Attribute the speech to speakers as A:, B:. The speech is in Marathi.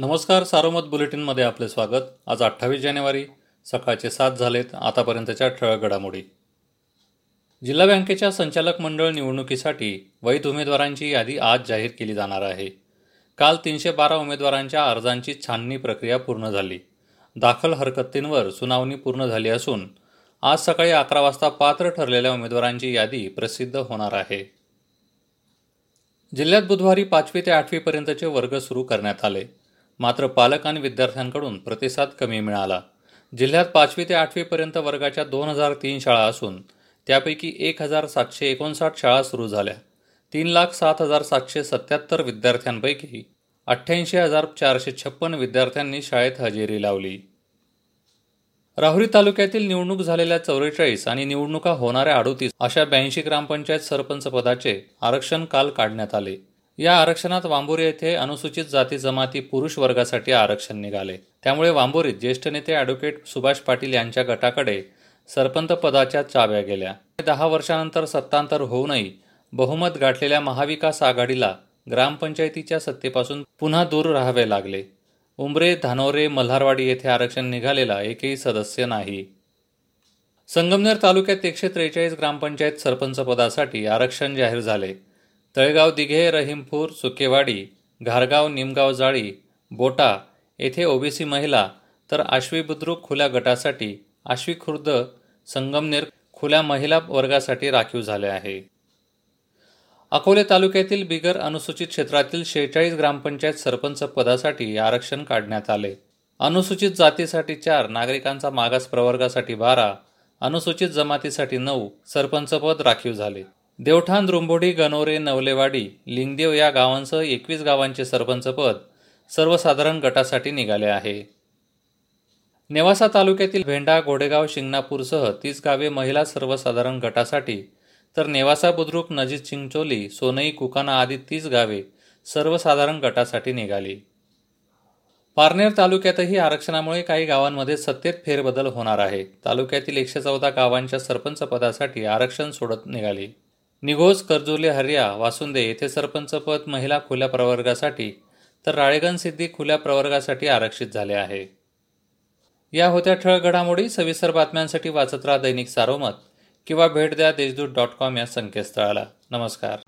A: नमस्कार सारोमत बुलेटिनमध्ये आपले स्वागत. आज अठ्ठावीस जानेवारी सकाळचे सात झालेत आतापर्यंतच्या ठळक घडामोडी. जिल्हा बँकेच्या संचालक मंडळ निवडणुकीसाठी वैध उमेदवारांची यादी आज जाहीर केली जाणार आहे. काल तीनशे बारा उमेदवारांच्या अर्जांची छाननी प्रक्रिया पूर्ण झाली. दाखल हरकतींवर सुनावणी पूर्ण झाली असून आज सकाळी अकरा वाजता पात्र ठरलेल्या उमेदवारांची यादी प्रसिद्ध होणार आहे. जिल्ह्यात बुधवारी पाचवी ते आठवीपर्यंतचे वर्ग सुरू करण्यात आले. मात्र पालक आणि विद्यार्थ्यांकडून प्रतिसाद कमी मिळाला. जिल्ह्यात पाचवी ते आठवीपर्यंत वर्गाच्या दोन हजार तीन शाळा असून त्यापैकी एक हजार सातशे एकोणसाठ शाळा सुरू झाल्या. तीन लाख सात हजार सातशे सत्याहत्तर विद्यार्थ्यांपैकी अठ्ठ्याऐंशी हजार चारशे छप्पन विद्यार्थ्यांनी शाळेत हजेरी लावली. राहुरी तालुक्यातील निवडणूक झालेल्या चौवेचाळीस आणि निवडणुका होणाऱ्या अडोतीस अशा ब्याऐंशी ग्रामपंचायत सरपंच पदाचे आरक्षण काल काढण्यात आले. या आरक्षणात वांबोरी येथे अनुसूचित जाती जमाती पुरुष वर्गासाठी आरक्षण निघाले. त्यामुळे वांबोरीत ज्येष्ठ नेते अॅडव्होकेट सुभाष पाटील यांच्या गटाकडे सरपंच पदाच्या चाव्या गेल्या. दहा वर्षानंतर सत्तांतर होऊनही बहुमत गाठलेल्या महाविकास आघाडीला ग्रामपंचायतीच्या सत्तेपासून पुन्हा दूर राहावे लागले. उमरे धानोरे मल्हारवाडी येथे आरक्षण निघालेला एकही सदस्य नाही. संगमनेर तालुक्यात एकशे त्रेचाळीस ग्रामपंचायत सरपंच पदासाठी आरक्षण जाहीर झाले. तळेगाव दिघे रहीमपूर सुकेवाडी घारगाव निमगाव जाळी बोटा येथे ओबीसी महिला तर आश्वी बुद्रुक खुल्या गटासाठी आश्वी खुर्द संगमनेर खुल्या महिला वर्गासाठी राखीव झाले आहे. अकोले तालुक्यातील बिगर अनुसूचित क्षेत्रातील शेहेचाळीस ग्रामपंचायत सरपंच पदासाठी आरक्षण काढण्यात आले. अनुसूचित जातीसाठी चार नागरिकांचा मागास प्रवर्गासाठी बारा अनुसूचित जमातीसाठी नऊ सरपंचपद राखीव झाले. देवठाण द्रुंबोडी गणोरे नवलेवाडी लिंगदेव या गावांसह एकवीस गावांचे सरपंच पद सर्वसाधारण गटासाठी निघाले आहे. नेवासा तालुक्यातील भेंडा घोडेगाव शिंगणापूरसह तीस गावे महिला सर्वसाधारण गटासाठी तर नेवासा बुद्रुक नजीक चिंचोली सोनई कुकाना आदी तीस गावे सर्वसाधारण गटासाठी निघाली. पारनेर तालुक्यातही आरक्षणामुळे काही गावांमध्ये सत्तेत फेरबदल होणार आहे. तालुक्यातील एकशे चौदा गावांच्या सरपंच पदासाठी आरक्षण सोडत निघाले. निघोज कर्जोली हरिया वासुंदे येथे सरपंच पद महिला खुल्या प्रवर्गासाठी तर राळेगण सिद्धी खुल्या प्रवर्गासाठी आरक्षित झाले आहे. या होत्या ठळक घडामोडी सविस्तर बातम्यांसाठी वाचत राहा दैनिक सारोमत किंवा भेट द्या देशदूत डॉट कॉम या संकेतस्थळाला. नमस्कार.